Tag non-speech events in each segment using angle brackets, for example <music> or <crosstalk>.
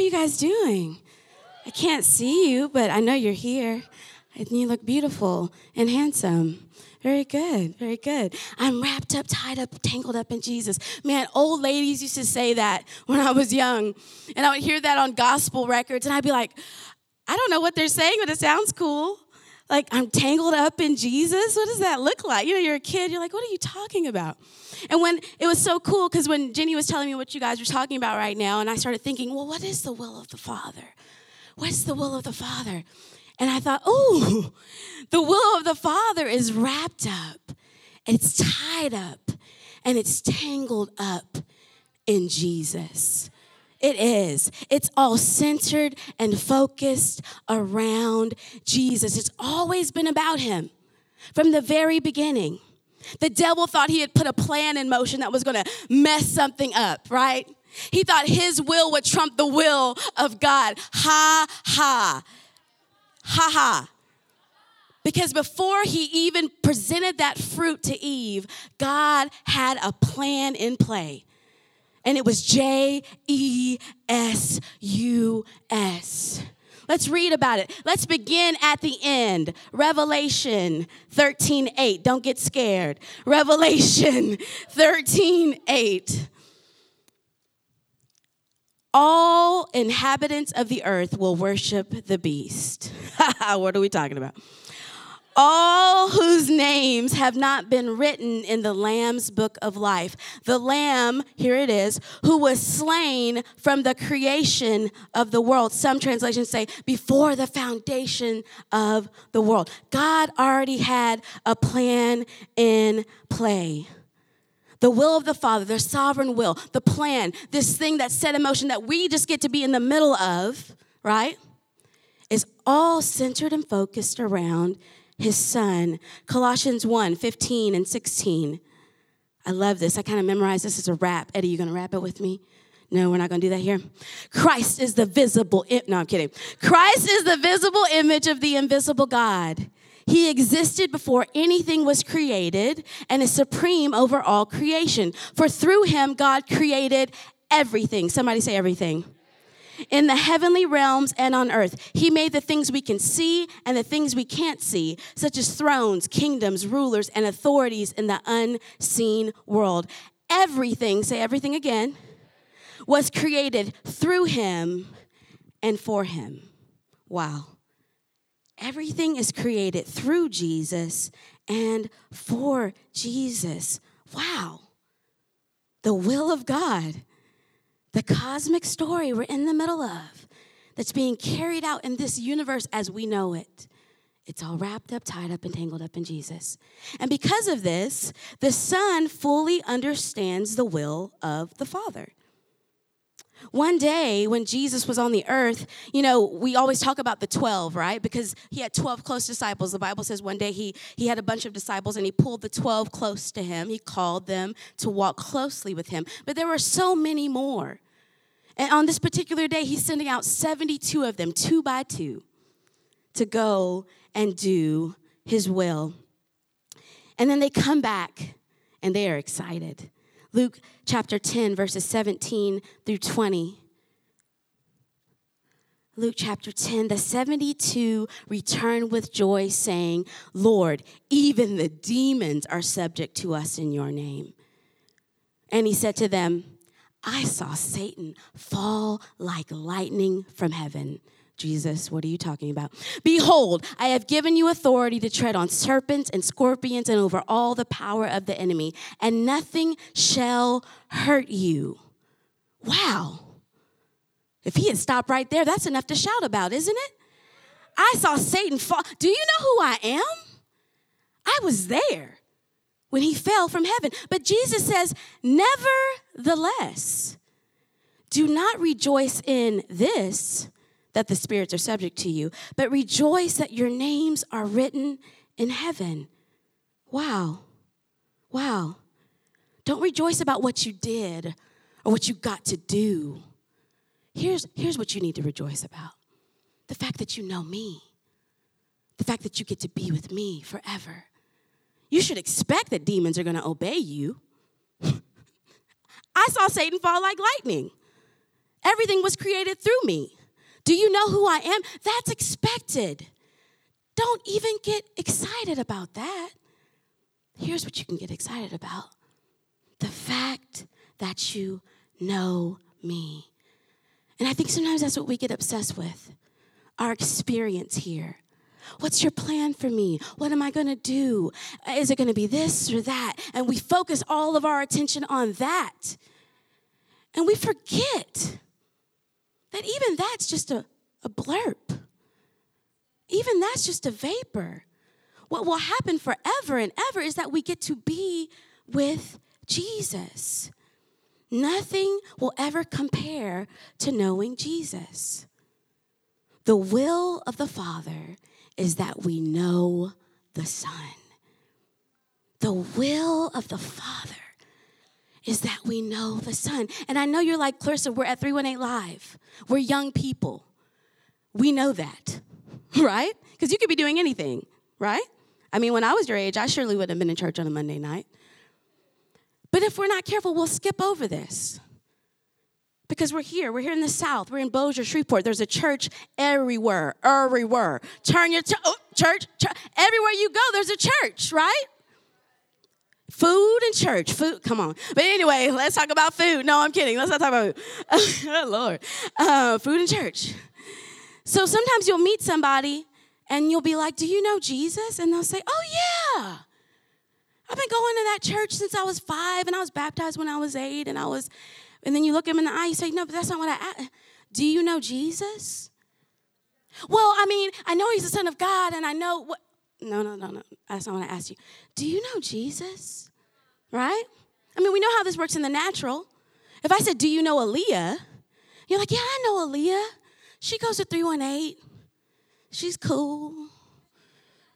you guys doing? I can't see you, but I know you're here. And you look beautiful and handsome. Very good, very good. I'm wrapped up, tied up, tangled up in Jesus. Man, old ladies used to say that when I was young. And I would hear that on gospel records, and I'd be like, I don't know what they're saying, but it sounds cool. Like, I'm tangled up in Jesus? What does that look like? You know, you're a kid, you're like, what are you talking about? And when it was so cool, because when Jenny was telling me what you guys were talking about right now, and I started thinking, well, what is the will of the Father? What's the will of the Father? And I thought, oh, the will of the Father is wrapped up, it's tied up, and it's tangled up in Jesus. It is. It's all centered and focused around Jesus. It's always been about him from the very beginning. The devil thought he had put a plan in motion that was going to mess something up, right? He thought his will would trump the will of God. Ha ha. Ha ha. Because before he even presented that fruit to Eve, God had a plan in play. And it was J E S U S. Let's read about it. Let's begin at the end. Revelation 13 8. Don't get scared. Revelation 13 8. All inhabitants of the earth will worship the beast. <laughs> what are we talking about? All whose names have not been written in the Lamb's book of life. The Lamb, here it is, who was slain from the creation of the world. Some translations say, before the foundation of the world. God already had a plan in play. The will of the Father, their sovereign will, the plan, this thing that's set in motion that we just get to be in the middle of, right? Is all centered and focused around his son. Colossians 1 15 and 16. I love this. I kind of memorized this as a rap. Eddie, you gonna rap it with me? No, we're not gonna do that here. Christ is the visible, no, I'm kidding. Christ is the visible image of the invisible God. He existed before anything was created and is supreme over all creation. For through him, God created everything. Somebody say everything in the heavenly realms and on earth. He made the things we can see and the things we can't see, such as thrones, kingdoms, rulers, and authorities in the unseen world. Everything, say everything again, was created through him and for him. Wow. Everything is created through Jesus and for Jesus. Wow. The will of God the cosmic story we're in the middle of that's being carried out in this universe as we know it. It's all wrapped up, tied up, and tangled up in Jesus. And because of this, the Son fully understands the will of the Father. One day when Jesus was on the earth, you know, we always talk about the 12, right? Because he had 12 close disciples. The Bible says one day he, he had a bunch of disciples and he pulled the 12 close to him. He called them to walk closely with him. But there were so many more. And on this particular day, he's sending out 72 of them, two by two, to go and do his will. And then they come back and they are excited. Luke chapter 10, verses 17 through 20. Luke chapter 10, the 72 returned with joy, saying, Lord, even the demons are subject to us in your name. And he said to them, I saw Satan fall like lightning from heaven. Jesus, what are you talking about? Behold, I have given you authority to tread on serpents and scorpions and over all the power of the enemy, and nothing shall hurt you. Wow. If he had stopped right there, that's enough to shout about, isn't it? I saw Satan fall. Do you know who I am? I was there when he fell from heaven. But Jesus says, Nevertheless, do not rejoice in this that the spirits are subject to you, but rejoice that your names are written in heaven. Wow. Wow. Don't rejoice about what you did or what you got to do. Here's, here's what you need to rejoice about the fact that you know me, the fact that you get to be with me forever. You should expect that demons are going to obey you. <laughs> I saw Satan fall like lightning. Everything was created through me. Do you know who I am? That's expected. Don't even get excited about that. Here's what you can get excited about the fact that you know me. And I think sometimes that's what we get obsessed with our experience here. What's your plan for me? What am I going to do? Is it going to be this or that? And we focus all of our attention on that. And we forget even that's just a, a blurb. Even that's just a vapor. What will happen forever and ever is that we get to be with Jesus. Nothing will ever compare to knowing Jesus. The will of the Father is that we know the Son. The will of the Father is that we know the Son. And I know you're like, Clarissa, we're at 318 Live. We're young people. We know that, <laughs> right? Because you could be doing anything, right? I mean, when I was your age, I surely wouldn't have been in church on a Monday night. But if we're not careful, we'll skip over this. Because we're here, we're here in the South, we're in Bossier, Shreveport. There's a church everywhere, everywhere. Turn your oh, church, church, everywhere you go, there's a church, right? Food and church. Food, come on. But anyway, let's talk about food. No, I'm kidding. Let's not talk about food. <laughs> Lord. Uh, food and church. So sometimes you'll meet somebody and you'll be like, Do you know Jesus? And they'll say, Oh, yeah. I've been going to that church since I was five and I was baptized when I was eight and I was, and then you look him in the eye, you say, No, but that's not what I, asked. do you know Jesus? Well, I mean, I know he's the Son of God and I know what, no, no, no, no. That's not what I asked you. Do you know Jesus? Right? I mean, we know how this works in the natural. If I said, Do you know Aaliyah? You're like, Yeah, I know Aaliyah. She goes to 318. She's cool.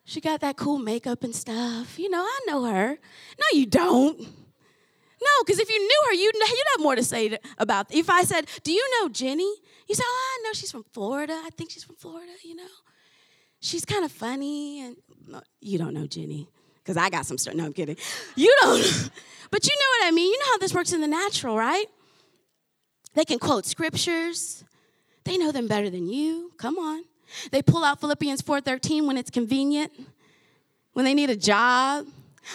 She got that cool makeup and stuff. You know, I know her. No, you don't. No, because if you knew her, you'd, you'd have more to say about. If I said, "Do you know Jenny?" You say, "Oh, I know she's from Florida. I think she's from Florida." You know, she's kind of funny, and uh, you don't know Jenny because I got some stuff. No, I'm kidding. You don't. <laughs> but you know what I mean. You know how this works in the natural, right? They can quote scriptures. They know them better than you. Come on. They pull out Philippians 4:13 when it's convenient, when they need a job.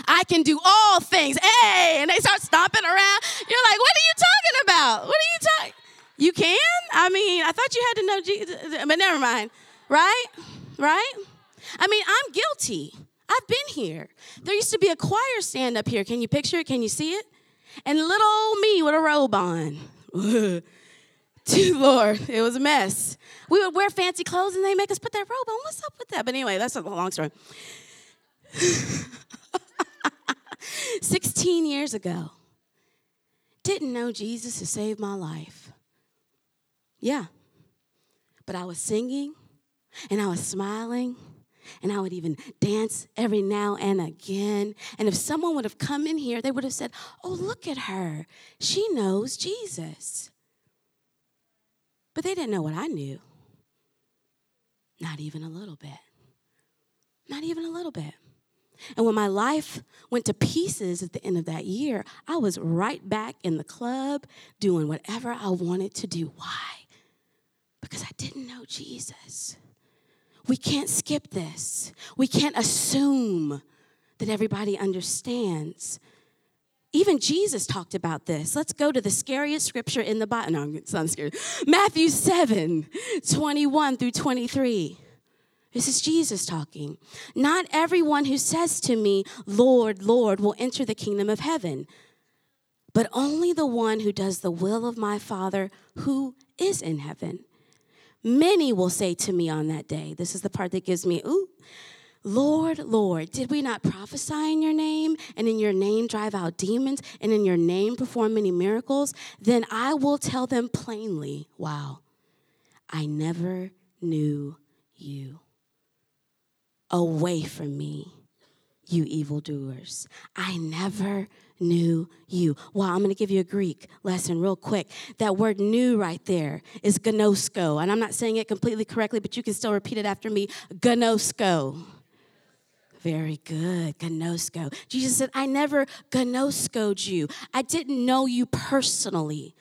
I can do all things. Hey, and they start stomping around. You're like, what are you talking about? What are you talking? You can? I mean, I thought you had to know Jesus, but never mind. Right? Right? I mean, I'm guilty. I've been here. There used to be a choir stand up here. Can you picture it? Can you see it? And little old me with a robe on. <laughs> Lord, it was a mess. We would wear fancy clothes and they make us put that robe on. What's up with that? But anyway, that's a long story. <laughs> 16 years ago, didn't know Jesus to save my life. Yeah. But I was singing and I was smiling and I would even dance every now and again. And if someone would have come in here, they would have said, Oh, look at her. She knows Jesus. But they didn't know what I knew. Not even a little bit. Not even a little bit. And when my life went to pieces at the end of that year, I was right back in the club doing whatever I wanted to do. Why? Because I didn't know Jesus. We can't skip this. We can't assume that everybody understands. Even Jesus talked about this. Let's go to the scariest scripture in the Bible. No, it's not scary. Matthew 7 21 through 23. This is Jesus talking. Not everyone who says to me, Lord, Lord, will enter the kingdom of heaven, but only the one who does the will of my Father who is in heaven. Many will say to me on that day, this is the part that gives me, ooh, Lord, Lord, did we not prophesy in your name and in your name drive out demons and in your name perform many miracles? Then I will tell them plainly, wow, I never knew you. Away from me, you evildoers. I never knew you. Well, I'm going to give you a Greek lesson real quick. That word knew right there is gnosko. And I'm not saying it completely correctly, but you can still repeat it after me gnosko. Very good. Gnosko. Jesus said, I never gnoskoed you. I didn't know you personally.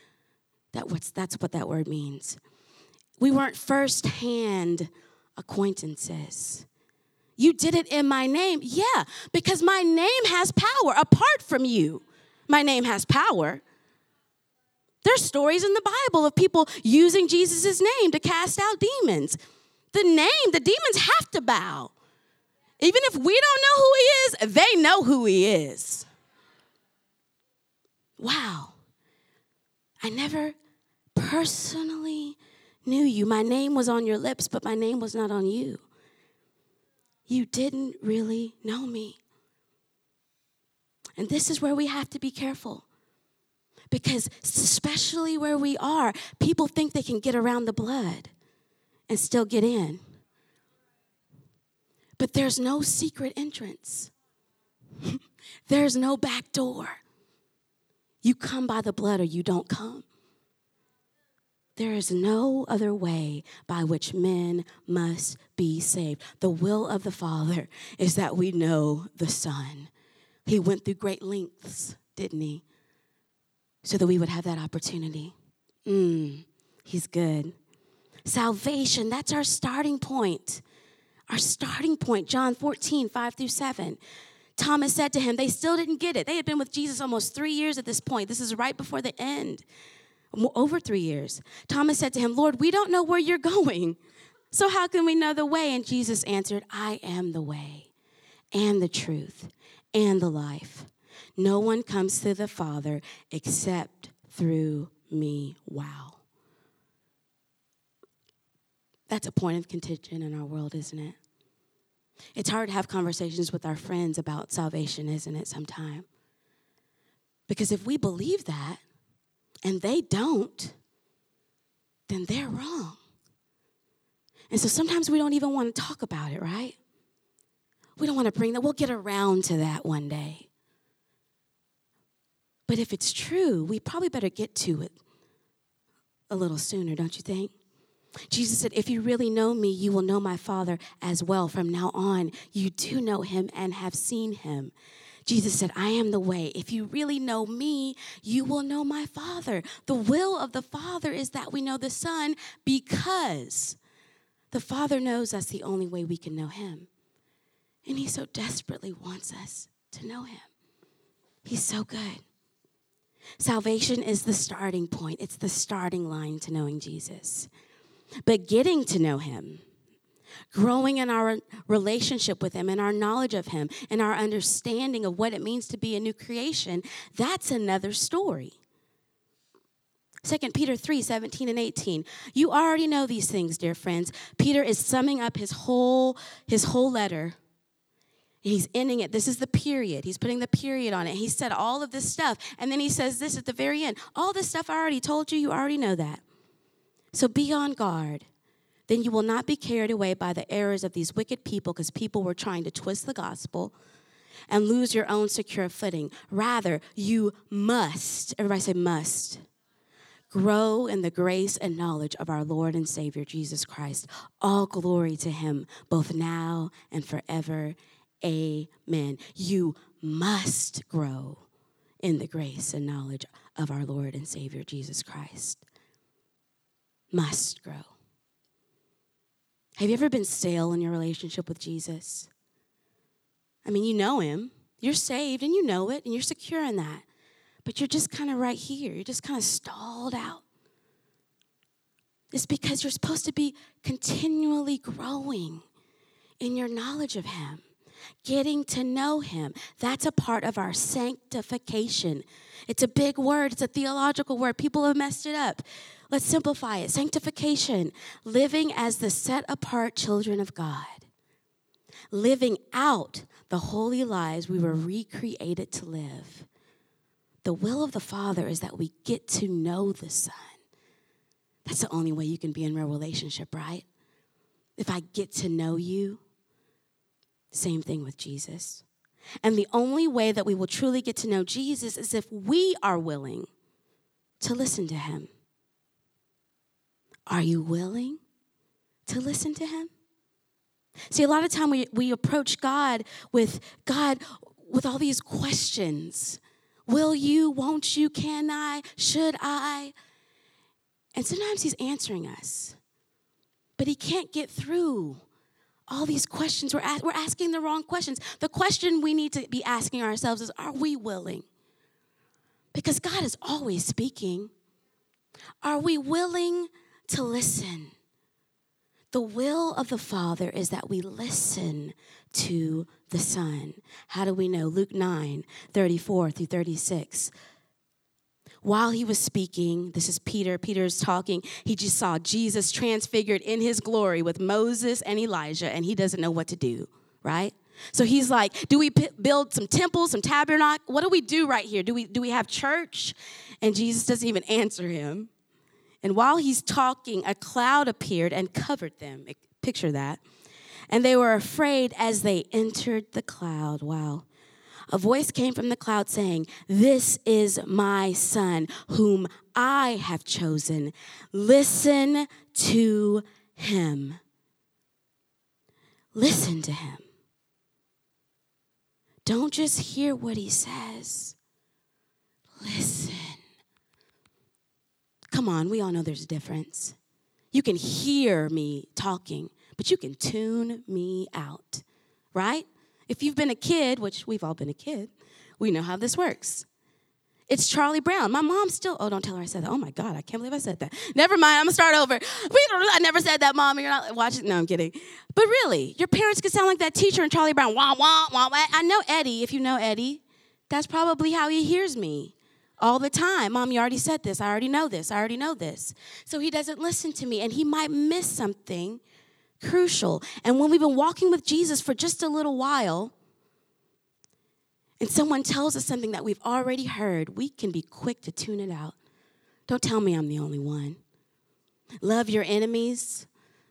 That that's what that word means. We weren't first-hand acquaintances. You did it in my name. Yeah, because my name has power. Apart from you, my name has power. There's stories in the Bible of people using Jesus' name to cast out demons. The name, the demons have to bow. Even if we don't know who he is, they know who he is. Wow. I never personally knew you. My name was on your lips, but my name was not on you. You didn't really know me. And this is where we have to be careful. Because, especially where we are, people think they can get around the blood and still get in. But there's no secret entrance, <laughs> there's no back door. You come by the blood or you don't come. There is no other way by which men must be saved. The will of the Father is that we know the Son. He went through great lengths, didn't he? So that we would have that opportunity. Mm, he's good. Salvation, that's our starting point. Our starting point, John 14, 5 through 7. Thomas said to him, They still didn't get it. They had been with Jesus almost three years at this point. This is right before the end, over three years. Thomas said to him, Lord, we don't know where you're going. So how can we know the way? And Jesus answered, I am the way and the truth and the life. No one comes to the Father except through me. Wow. That's a point of contention in our world, isn't it? It's hard to have conversations with our friends about salvation, isn't it, sometime? Because if we believe that and they don't, then they're wrong. And so sometimes we don't even want to talk about it, right? We don't want to bring that. We'll get around to that one day. But if it's true, we probably better get to it a little sooner, don't you think? Jesus said, If you really know me, you will know my Father as well. From now on, you do know him and have seen him. Jesus said, I am the way. If you really know me, you will know my Father. The will of the Father is that we know the Son because the Father knows us the only way we can know him. And he so desperately wants us to know him. He's so good. Salvation is the starting point, it's the starting line to knowing Jesus. But getting to know Him, growing in our relationship with Him and our knowledge of Him and our understanding of what it means to be a new creation, that's another story. 2 Peter 3 17 and 18. You already know these things, dear friends. Peter is summing up his whole, his whole letter. He's ending it. This is the period. He's putting the period on it. He said all of this stuff. And then he says this at the very end. All this stuff I already told you, you already know that. So be on guard. Then you will not be carried away by the errors of these wicked people because people were trying to twist the gospel and lose your own secure footing. Rather, you must, everybody say must, grow in the grace and knowledge of our Lord and Savior Jesus Christ. All glory to him, both now and forever. Amen. You must grow in the grace and knowledge of our Lord and Savior Jesus Christ must grow. Have you ever been stale in your relationship with Jesus? I mean, you know him, you're saved, and you know it, and you're secure in that. But you're just kind of right here. You're just kind of stalled out. It's because you're supposed to be continually growing in your knowledge of Him, getting to know Him. That's a part of our sanctification. It's a big word, it's a theological word. People have messed it up. Let's simplify it sanctification, living as the set apart children of God, living out the holy lives we were recreated to live. The will of the Father is that we get to know the Son. That's the only way you can be in real relationship, right? If I get to know you, same thing with Jesus. And the only way that we will truly get to know Jesus is if we are willing to listen to him. Are you willing to listen to him? See, a lot of time we, we approach God with God with all these questions. Will you, won't you, can I, should I? And sometimes He's answering us, but He can't get through all these questions. We're, we're asking the wrong questions. The question we need to be asking ourselves is Are we willing? Because God is always speaking. Are we willing to listen? The will of the Father is that we listen to the Son. How do we know? Luke 9 34 through 36 while he was speaking, this is Peter, Peter's talking, he just saw Jesus transfigured in his glory with Moses and Elijah, and he doesn't know what to do, right? So he's like, do we p- build some temples, some tabernacle? What do we do right here? Do we, do we have church? And Jesus doesn't even answer him. And while he's talking, a cloud appeared and covered them. Picture that. And they were afraid as they entered the cloud. Wow a voice came from the cloud saying, This is my son, whom I have chosen. Listen to him. Listen to him. Don't just hear what he says, listen. Come on, we all know there's a difference. You can hear me talking, but you can tune me out, right? If you've been a kid, which we've all been a kid, we know how this works. It's Charlie Brown. My mom still, oh, don't tell her I said that. Oh my God, I can't believe I said that. Never mind, I'm gonna start over. I never said that, mom. You're not watching. No, I'm kidding. But really, your parents could sound like that teacher in Charlie Brown. Wah, wah, wah, wah. I know Eddie, if you know Eddie. That's probably how he hears me all the time. Mom, you already said this. I already know this. I already know this. So he doesn't listen to me, and he might miss something crucial. And when we've been walking with Jesus for just a little while, and someone tells us something that we've already heard, we can be quick to tune it out. Don't tell me I'm the only one. Love your enemies.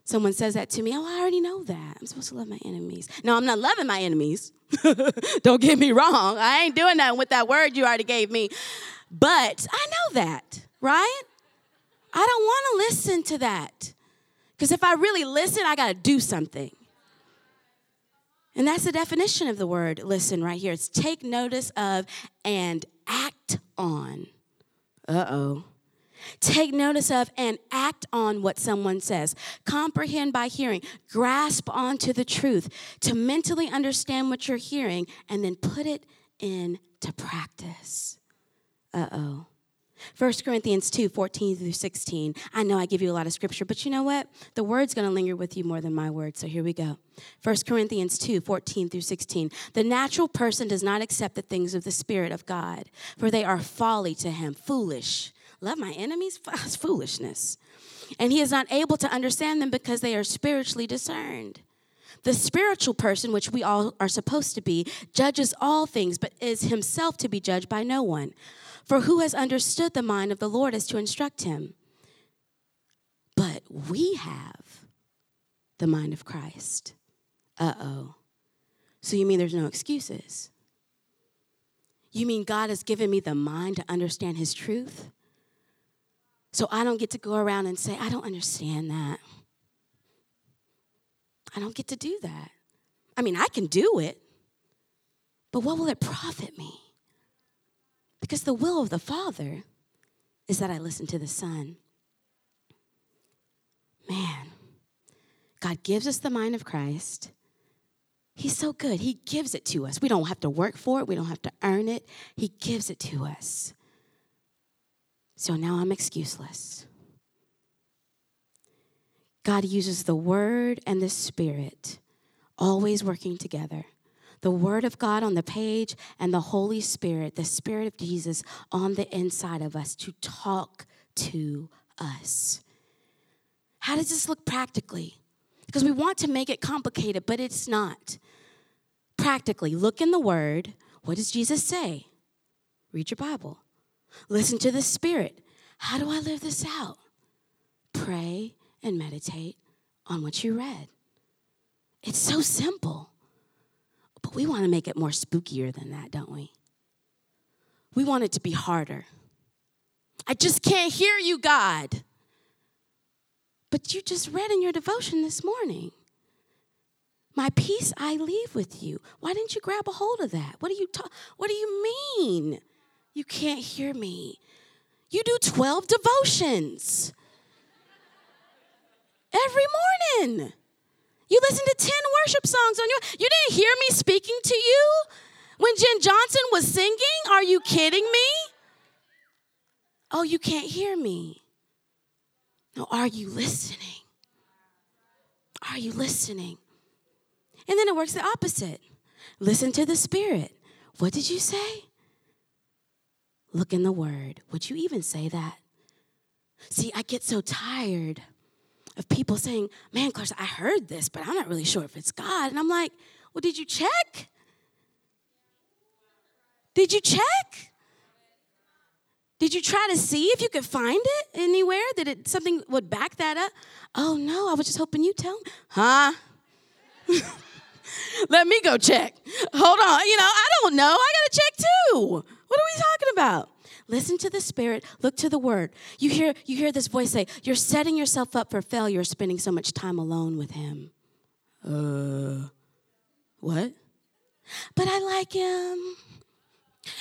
Someone says that to me. Oh, I already know that. I'm supposed to love my enemies. No, I'm not loving my enemies. <laughs> Don't get me wrong. I ain't doing that with that word you already gave me. But I know that, right? I don't want to listen to that. Because if I really listen, I got to do something. And that's the definition of the word listen right here. It's take notice of and act on. Uh oh. Take notice of and act on what someone says. Comprehend by hearing. Grasp onto the truth. To mentally understand what you're hearing and then put it into practice. Uh oh. 1 Corinthians 2 14 through 16. I know I give you a lot of scripture, but you know what? The word's going to linger with you more than my word. So here we go. 1 Corinthians 2 14 through 16. The natural person does not accept the things of the Spirit of God, for they are folly to him, foolish. Love my enemies? <laughs> That's foolishness. And he is not able to understand them because they are spiritually discerned. The spiritual person, which we all are supposed to be, judges all things, but is himself to be judged by no one. For who has understood the mind of the Lord as to instruct him? But we have the mind of Christ. Uh oh. So you mean there's no excuses? You mean God has given me the mind to understand his truth? So I don't get to go around and say, I don't understand that. I don't get to do that. I mean, I can do it, but what will it profit me? Because the will of the Father is that I listen to the Son. Man, God gives us the mind of Christ. He's so good. He gives it to us. We don't have to work for it, we don't have to earn it. He gives it to us. So now I'm excuseless. God uses the Word and the Spirit always working together the Word of God on the page and the Holy Spirit, the Spirit of Jesus on the inside of us to talk to us. How does this look practically? Because we want to make it complicated, but it's not. Practically, look in the Word. What does Jesus say? Read your Bible. Listen to the Spirit. How do I live this out? Pray and meditate on what you read. It's so simple. But we want to make it more spookier than that, don't we? We want it to be harder. I just can't hear you, God. But you just read in your devotion this morning, My peace I leave with you. Why didn't you grab a hold of that? What do you, ta- what do you mean? You can't hear me. You do 12 devotions every morning. You listen to 10 worship songs on your You didn't hear me speaking to you when Jen Johnson was singing? Are you kidding me? Oh, you can't hear me. No, are you listening? Are you listening? And then it works the opposite. Listen to the Spirit. What did you say? Look in the Word. Would you even say that? See, I get so tired of people saying, Man, Clarissa, I heard this, but I'm not really sure if it's God. And I'm like, Well, did you check? Did you check? Did you try to see if you could find it anywhere? That it something would back that up? Oh no, I was just hoping you tell me. Huh? <laughs> Let me go check. Hold on. You know, I don't know. I got to check too. What are we talking about? Listen to the spirit, look to the word. You hear you hear this voice say, "You're setting yourself up for failure spending so much time alone with him." Uh what? But I like him.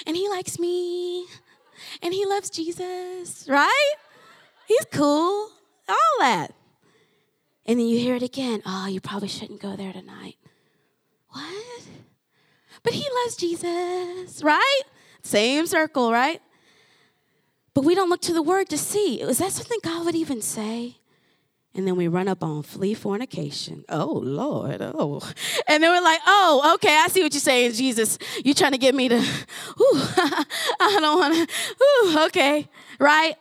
And he likes me. And he loves Jesus, right? He's cool. All that. And then you hear it again. Oh, you probably shouldn't go there tonight. What? But he loves Jesus, right? Same circle, right? But we don't look to the word to see. Is that something God would even say? And then we run up on flee fornication. Oh, Lord. Oh. <laughs> And then we're like, oh, okay, I see what you're saying, Jesus. You're trying to get me to, <laughs> ooh, <laughs> I don't want to, ooh, okay, right?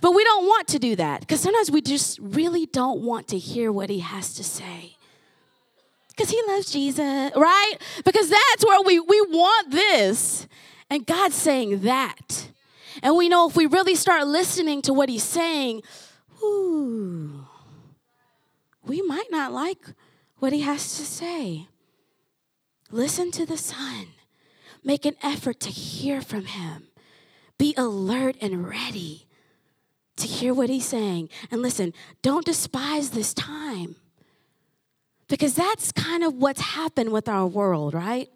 But we don't want to do that because sometimes we just really don't want to hear what he has to say. Because he loves Jesus, right? Because that's where we, we want this. And God's saying that. And we know if we really start listening to what he's saying, ooh, we might not like what he has to say. Listen to the Son. Make an effort to hear from him. Be alert and ready to hear what he's saying. And listen, don't despise this time. Because that's kind of what's happened with our world, right?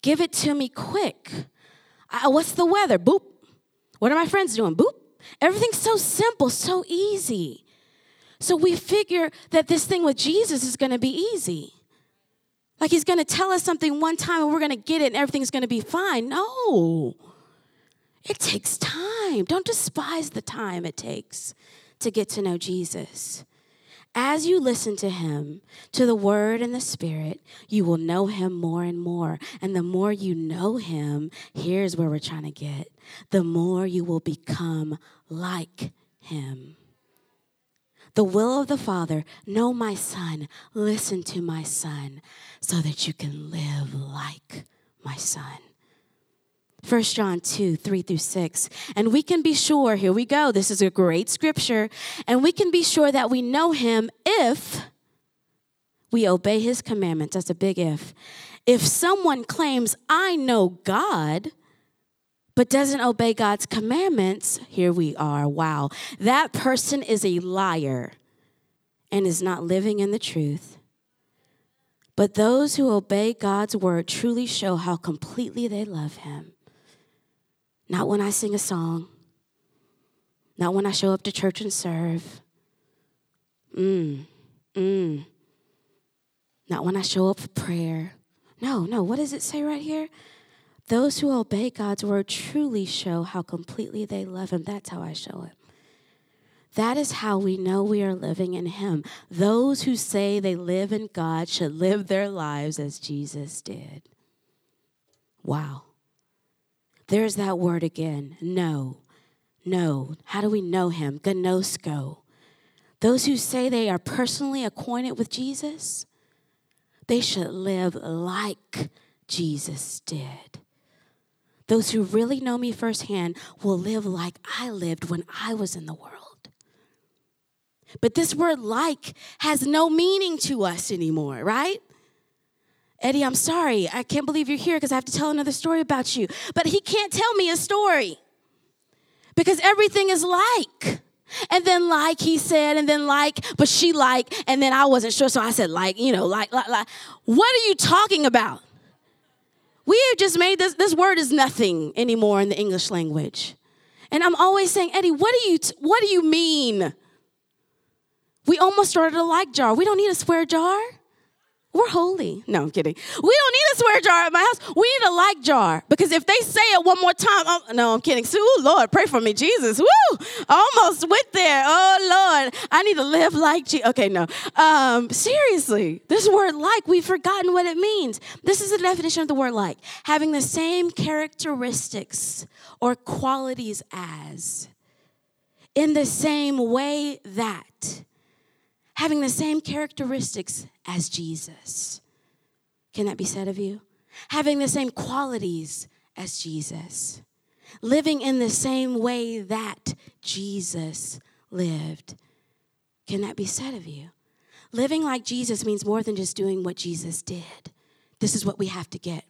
Give it to me quick. I, what's the weather? Boop. What are my friends doing? Boop. Everything's so simple, so easy. So we figure that this thing with Jesus is going to be easy. Like he's going to tell us something one time and we're going to get it and everything's going to be fine. No. It takes time. Don't despise the time it takes to get to know Jesus. As you listen to him, to the word and the spirit, you will know him more and more. And the more you know him, here's where we're trying to get the more you will become like him. The will of the Father, know my son, listen to my son, so that you can live like my son. 1 John 2, 3 through 6. And we can be sure, here we go, this is a great scripture, and we can be sure that we know him if we obey his commandments. That's a big if. If someone claims, I know God, but doesn't obey God's commandments, here we are. Wow. That person is a liar and is not living in the truth. But those who obey God's word truly show how completely they love him. Not when I sing a song, not when I show up to church and serve. Mm, mm. Not when I show up for prayer. No, no, what does it say right here? Those who obey God's word truly show how completely they love Him. That's how I show it. That is how we know we are living in Him. Those who say they live in God should live their lives as Jesus did. Wow. There's that word again. Know. Know. How do we know him? Gnosko. Those who say they are personally acquainted with Jesus, they should live like Jesus did. Those who really know me firsthand will live like I lived when I was in the world. But this word like has no meaning to us anymore, right? Eddie, I'm sorry. I can't believe you're here because I have to tell another story about you. But he can't tell me a story because everything is like. And then like he said, and then like, but she like, and then I wasn't sure, so I said like, you know, like, like, like. What are you talking about? We have just made this, this word is nothing anymore in the English language. And I'm always saying, Eddie, what do you, what do you mean? We almost started a like jar. We don't need a swear jar. We're holy. No, I'm kidding. We don't need a swear jar at my house. We need a like jar because if they say it one more time, oh, no, I'm kidding. Ooh, Lord, pray for me, Jesus. Woo! Almost went there. Oh Lord, I need to live like Jesus. Okay, no. Um, seriously, this word "like" we've forgotten what it means. This is the definition of the word "like": having the same characteristics or qualities as, in the same way that having the same characteristics as Jesus. Can that be said of you? Having the same qualities as Jesus. Living in the same way that Jesus lived. Can that be said of you? Living like Jesus means more than just doing what Jesus did. This is what we have to get.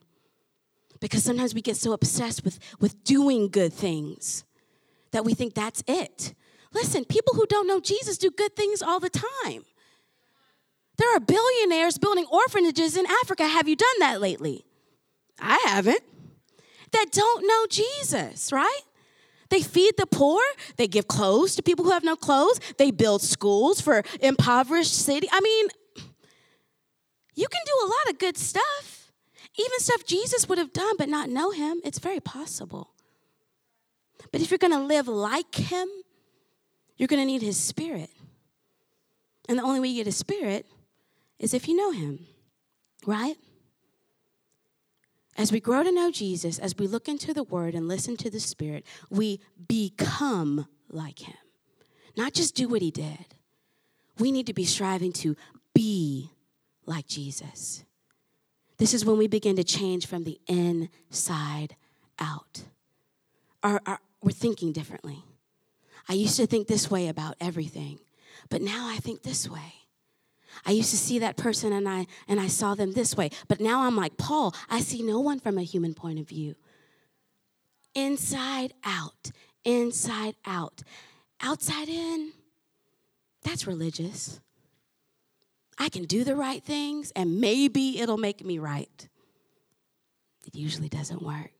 Because sometimes we get so obsessed with, with doing good things that we think that's it. Listen, people who don't know Jesus do good things all the time. There are billionaires building orphanages in Africa. Have you done that lately? I haven't. That don't know Jesus, right? They feed the poor. They give clothes to people who have no clothes. They build schools for impoverished city. I mean, you can do a lot of good stuff. Even stuff Jesus would have done but not know him. It's very possible. But if you're going to live like him, you're going to need his spirit. And the only way you get his spirit is if you know him, right? As we grow to know Jesus, as we look into the word and listen to the spirit, we become like him. Not just do what he did. We need to be striving to be like Jesus. This is when we begin to change from the inside out. Our, our, we're thinking differently. I used to think this way about everything, but now I think this way. I used to see that person and I and I saw them this way, but now I'm like Paul, I see no one from a human point of view. Inside out, inside out. Outside in, that's religious. I can do the right things and maybe it'll make me right. It usually doesn't work.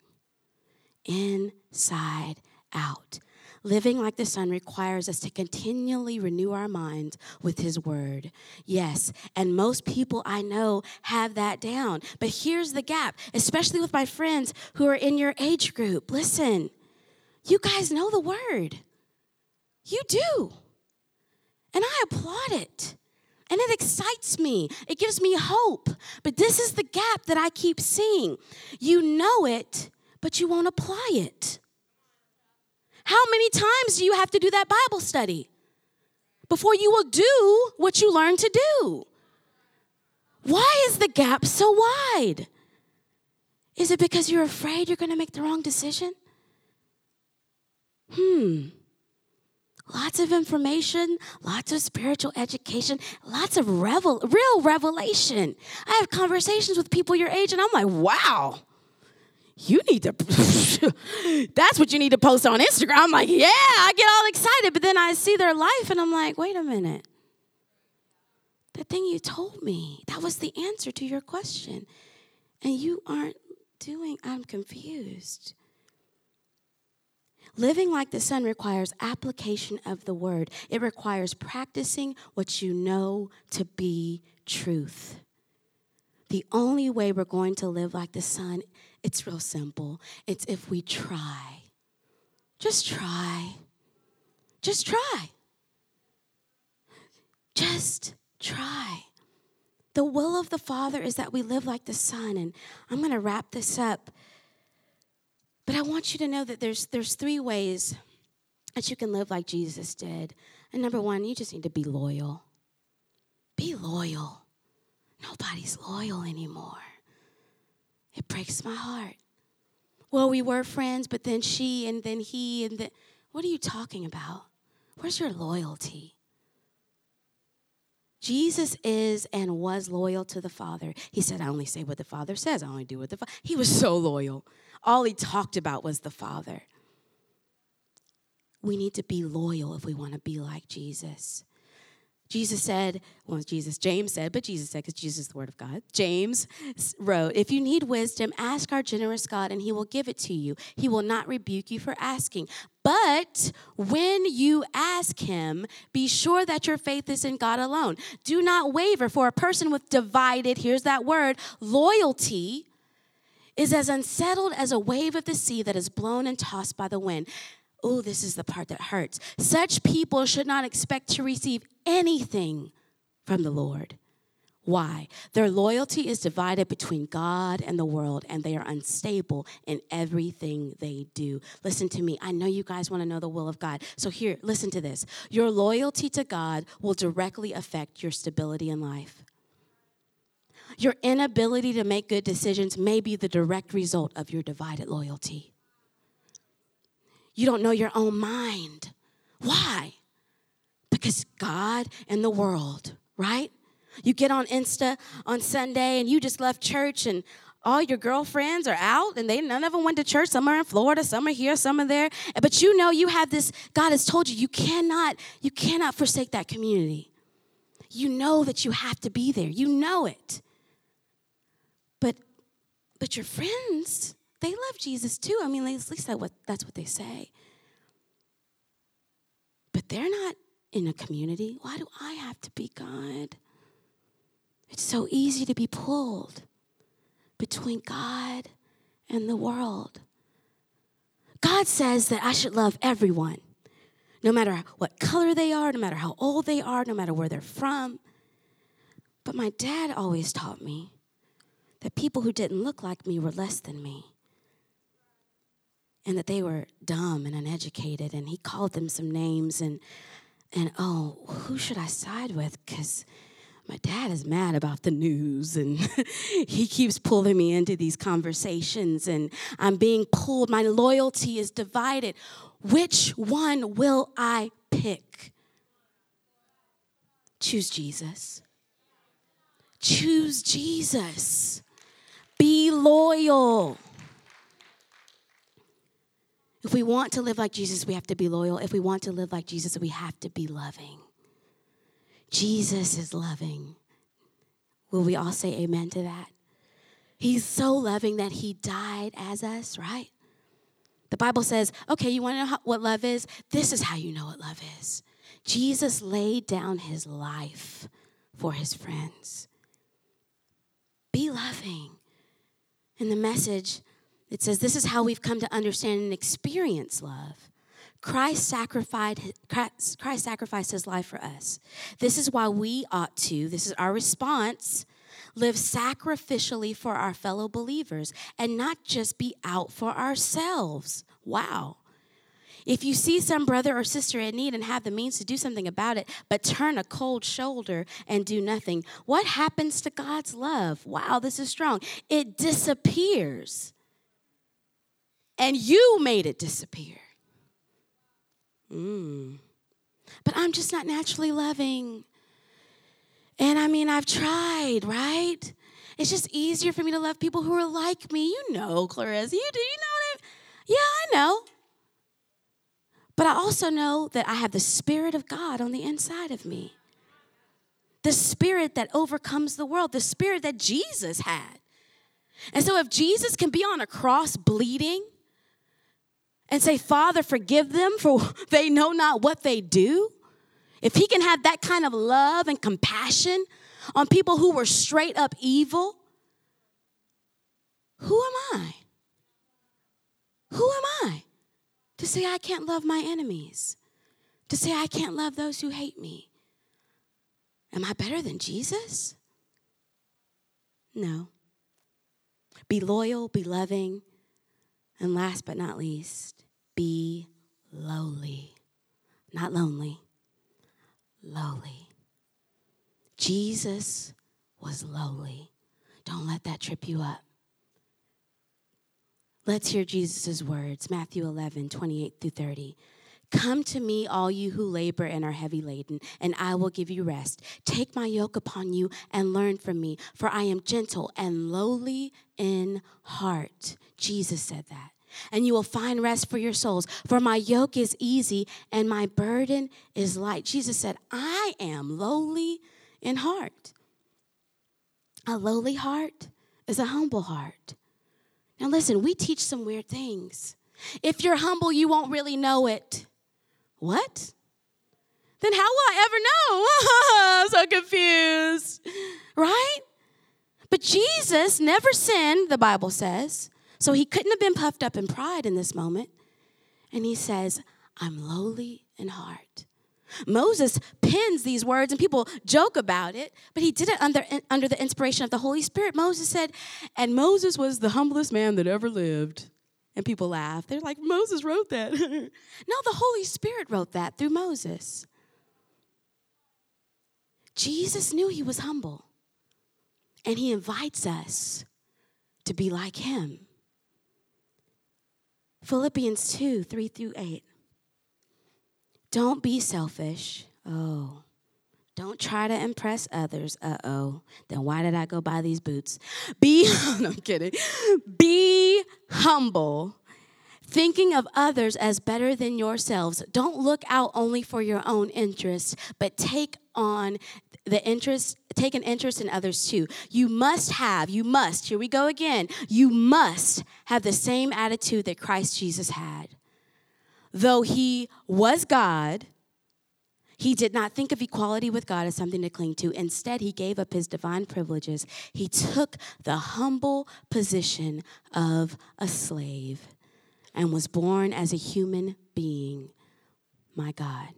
Inside out. Living like the Son requires us to continually renew our minds with His Word. Yes, and most people I know have that down. But here's the gap, especially with my friends who are in your age group. Listen, you guys know the Word. You do. And I applaud it. And it excites me. It gives me hope. But this is the gap that I keep seeing. You know it, but you won't apply it. How many times do you have to do that Bible study before you will do what you learn to do? Why is the gap so wide? Is it because you're afraid you're going to make the wrong decision? Hmm. Lots of information, lots of spiritual education, lots of revel- real revelation. I have conversations with people your age, and I'm like, wow, you need to <laughs> that's what you need to post on instagram i'm like yeah i get all excited but then i see their life and i'm like wait a minute the thing you told me that was the answer to your question and you aren't doing i'm confused Living like the Son requires application of the word. It requires practicing what you know to be truth. The only way we're going to live like the Son it's real simple. It's if we try. Just try. Just try. Just try. The will of the Father is that we live like the Son. And I'm going to wrap this up. But I want you to know that there's, there's three ways that you can live like Jesus did. And number one, you just need to be loyal. Be loyal. Nobody's loyal anymore. It breaks my heart. Well, we were friends, but then she and then he and then. What are you talking about? Where's your loyalty? Jesus is and was loyal to the Father. He said, I only say what the Father says, I only do what the Father. He was so loyal. All he talked about was the Father. We need to be loyal if we want to be like Jesus. Jesus said, well, Jesus, James said, but Jesus said, because Jesus is the Word of God. James wrote, If you need wisdom, ask our generous God, and he will give it to you. He will not rebuke you for asking. But when you ask him, be sure that your faith is in God alone. Do not waver, for a person with divided, here's that word, loyalty is as unsettled as a wave of the sea that is blown and tossed by the wind. Oh, this is the part that hurts. Such people should not expect to receive anything from the Lord. Why? Their loyalty is divided between God and the world, and they are unstable in everything they do. Listen to me. I know you guys want to know the will of God. So, here, listen to this. Your loyalty to God will directly affect your stability in life. Your inability to make good decisions may be the direct result of your divided loyalty. You don't know your own mind. Why? Because God and the world, right? You get on Insta on Sunday and you just left church and all your girlfriends are out and they none of them went to church some are in florida some are here some are there but you know you have this god has told you you cannot you cannot forsake that community you know that you have to be there you know it but but your friends they love Jesus too. I mean, at least that's what they say. But they're not in a community. Why do I have to be God? It's so easy to be pulled between God and the world. God says that I should love everyone, no matter what color they are, no matter how old they are, no matter where they're from. But my dad always taught me that people who didn't look like me were less than me and that they were dumb and uneducated and he called them some names and and oh who should i side with? Because my dad is mad about the news and <laughs> he keeps pulling me into these conversations and i'm being pulled. My loyalty is divided. Which one will i pick? Choose jesus. Choose jesus. Be loyal if we want to live like Jesus, we have to be loyal. If we want to live like Jesus, we have to be loving. Jesus is loving. Will we all say amen to that? He's so loving that he died as us, right? The Bible says, okay, you want to know how, what love is? This is how you know what love is. Jesus laid down his life for his friends. Be loving. In the message, it says, This is how we've come to understand and experience love. Christ sacrificed, Christ sacrificed his life for us. This is why we ought to, this is our response, live sacrificially for our fellow believers and not just be out for ourselves. Wow. If you see some brother or sister in need and have the means to do something about it, but turn a cold shoulder and do nothing, what happens to God's love? Wow, this is strong. It disappears and you made it disappear. Mm. But I'm just not naturally loving. And I mean, I've tried, right? It's just easier for me to love people who are like me. You know, Clarissa, you do. You know what I mean? Yeah, I know. But I also know that I have the Spirit of God on the inside of me. The Spirit that overcomes the world, the Spirit that Jesus had. And so if Jesus can be on a cross bleeding, and say, Father, forgive them for <laughs> they know not what they do, if he can have that kind of love and compassion on people who were straight up evil, who am I? Who am I to say I can't love my enemies? To say I can't love those who hate me? Am I better than Jesus? No. Be loyal, be loving, and last but not least, be lowly. Not lonely, lowly. Jesus was lowly. Don't let that trip you up. Let's hear Jesus' words Matthew 11, 28 through 30. Come to me, all you who labor and are heavy laden, and I will give you rest. Take my yoke upon you and learn from me, for I am gentle and lowly in heart. Jesus said that and you will find rest for your souls. For my yoke is easy and my burden is light. Jesus said, I am lowly in heart. A lowly heart is a humble heart. Now, listen, we teach some weird things. If you're humble, you won't really know it. What? Then how will I ever know? <laughs> So confused. Right? But Jesus never sinned, the Bible says. So he couldn't have been puffed up in pride in this moment. And he says, I'm lowly in heart. Moses pins these words and people joke about it, but he did it under, under the inspiration of the Holy Spirit. Moses said, and Moses was the humblest man that ever lived. And people laugh. They're like, Moses wrote that. <laughs> no, the Holy Spirit wrote that through Moses. Jesus knew he was humble, and he invites us to be like him. Philippians 2 3 through 8. Don't be selfish. Oh. Don't try to impress others. Uh oh. Then why did I go buy these boots? Be, <laughs> no, I'm kidding. Be humble, thinking of others as better than yourselves. Don't look out only for your own interests, but take on the interest, take an interest in others too. You must have, you must, here we go again, you must have the same attitude that Christ Jesus had. Though he was God, he did not think of equality with God as something to cling to. Instead, he gave up his divine privileges. He took the humble position of a slave and was born as a human being. My God.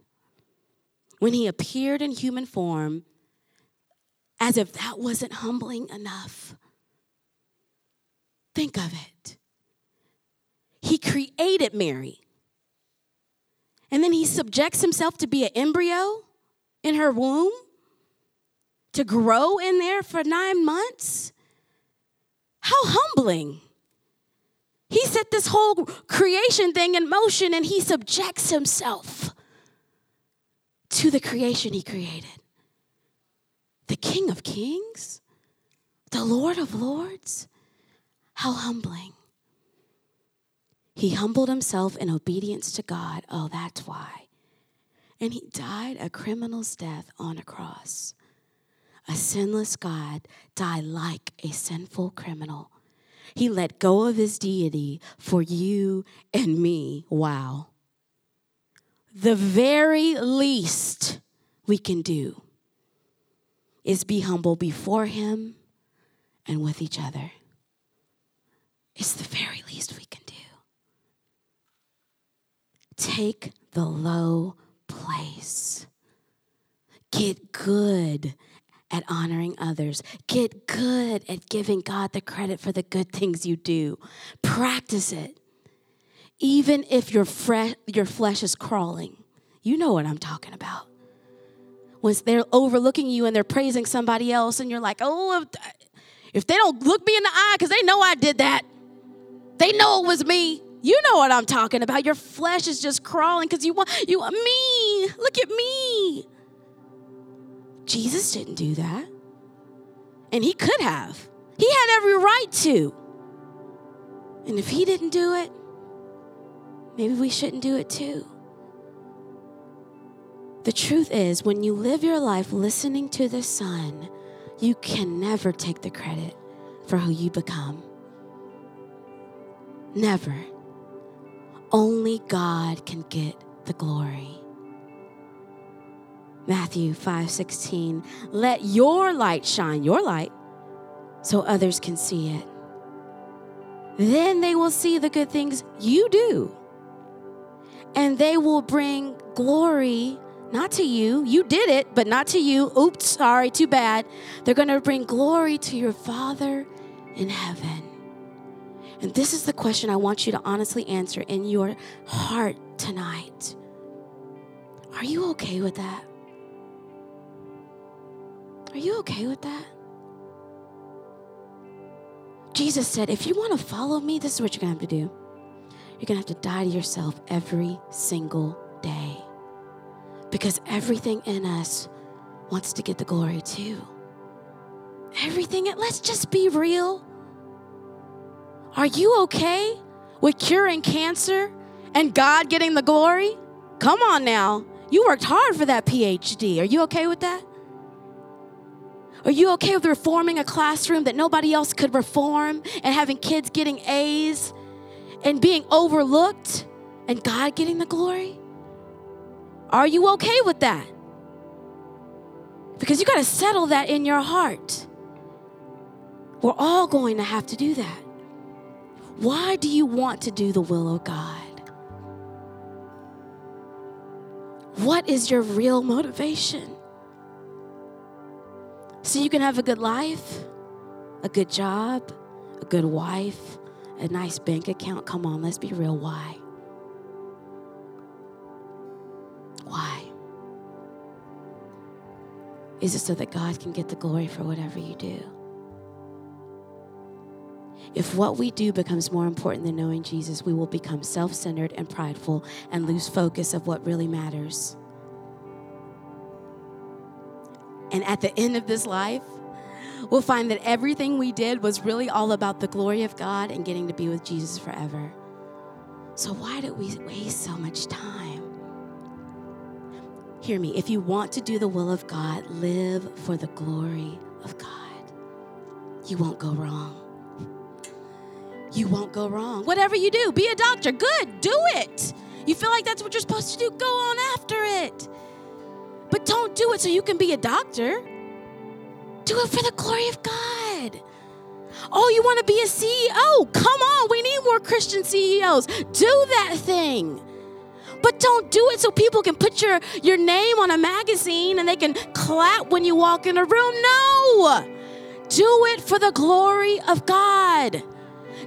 When he appeared in human form, as if that wasn't humbling enough. Think of it. He created Mary. And then he subjects himself to be an embryo in her womb, to grow in there for nine months. How humbling. He set this whole creation thing in motion and he subjects himself to the creation he created. The King of Kings, the Lord of Lords. How humbling. He humbled himself in obedience to God. Oh, that's why. And he died a criminal's death on a cross. A sinless God died like a sinful criminal. He let go of his deity for you and me. Wow. The very least we can do is be humble before him and with each other. It's the very least we can do take the low place. Get good at honoring others. Get good at giving God the credit for the good things you do. Practice it. Even if your, fre- your flesh is crawling. You know what I'm talking about. When they're overlooking you and they're praising somebody else, and you're like, oh, if, they don't look me in the eye because they know I did that, they know it was me. You know what I'm talking about. Your flesh is just crawling because you want you want me. Look at me. Jesus didn't do that. And he could have. He had every right to. And if he didn't do it, maybe we shouldn't do it too. The truth is, when you live your life listening to the Son, you can never take the credit for who you become. Never. Only God can get the glory. Matthew 5 16. Let your light shine, your light, so others can see it. Then they will see the good things you do. And they will bring glory, not to you. You did it, but not to you. Oops, sorry, too bad. They're going to bring glory to your Father in heaven. And this is the question I want you to honestly answer in your heart tonight. Are you okay with that? Are you okay with that? Jesus said, if you want to follow me, this is what you're going to have to do. You're going to have to die to yourself every single day. Because everything in us wants to get the glory too. Everything, let's just be real. Are you okay with curing cancer and God getting the glory? Come on now. You worked hard for that PhD. Are you okay with that? Are you okay with reforming a classroom that nobody else could reform and having kids getting A's and being overlooked and God getting the glory? Are you okay with that? Because you got to settle that in your heart. We're all going to have to do that. Why do you want to do the will of God? What is your real motivation? So you can have a good life, a good job, a good wife, a nice bank account. Come on, let's be real. Why? Why? Is it so that God can get the glory for whatever you do? If what we do becomes more important than knowing Jesus, we will become self centered and prideful and lose focus of what really matters. And at the end of this life, we'll find that everything we did was really all about the glory of God and getting to be with Jesus forever. So, why did we waste so much time? Hear me, if you want to do the will of God, live for the glory of God. You won't go wrong. You won't go wrong. Whatever you do, be a doctor. Good, do it. You feel like that's what you're supposed to do, go on after it. But don't do it so you can be a doctor. Do it for the glory of God. Oh, you want to be a CEO? Come on, we need more Christian CEOs. Do that thing. But don't do it so people can put your, your name on a magazine and they can clap when you walk in a room. No. Do it for the glory of God.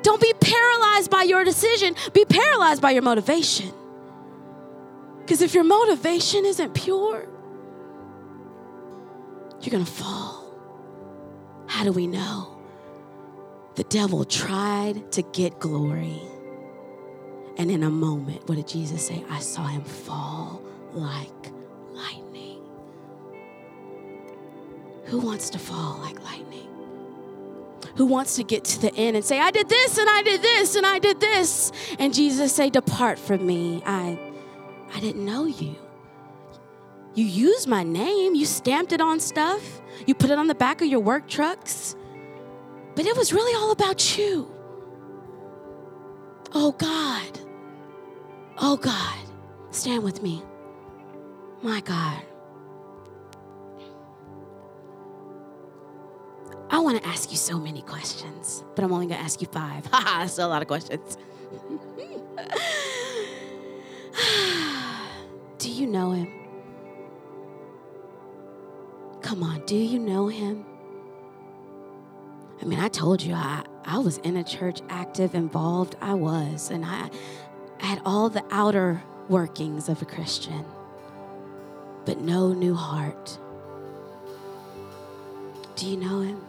Don't be paralyzed by your decision, be paralyzed by your motivation. Because if your motivation isn't pure, you're going to fall. How do we know? The devil tried to get glory. And in a moment, what did Jesus say? I saw him fall like lightning. Who wants to fall like lightning? Who wants to get to the end and say, I did this and I did this and I did this? And Jesus say, Depart from me. I I didn't know you. You used my name, you stamped it on stuff, you put it on the back of your work trucks. But it was really all about you. Oh God. Oh God. Stand with me. My God. I want to ask you so many questions, but I'm only going to ask you five. Haha, <laughs> that's a lot of questions. <laughs> Do you know him? Come on, do you know him? I mean, I told you I, I was in a church, active, involved. I was. And I, I had all the outer workings of a Christian, but no new heart. Do you know him?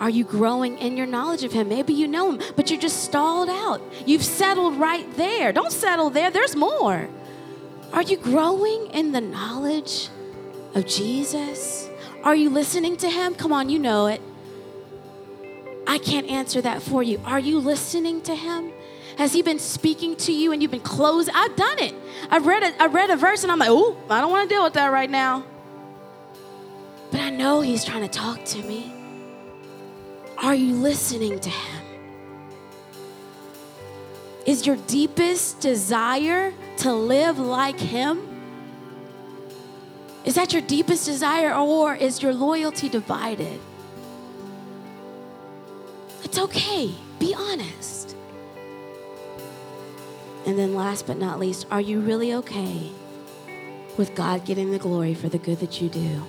Are you growing in your knowledge of him? Maybe you know him, but you're just stalled out. You've settled right there. Don't settle there, there's more. Are you growing in the knowledge of Jesus? Are you listening to him? Come on, you know it. I can't answer that for you. Are you listening to him? Has he been speaking to you and you've been closed? I've done it. I've read it. I read a verse and I'm like, oh, I don't want to deal with that right now. But I know he's trying to talk to me. Are you listening to him? Is your deepest desire to live like him? Is that your deepest desire, or is your loyalty divided? It's okay. Be honest. And then, last but not least, are you really okay with God getting the glory for the good that you do?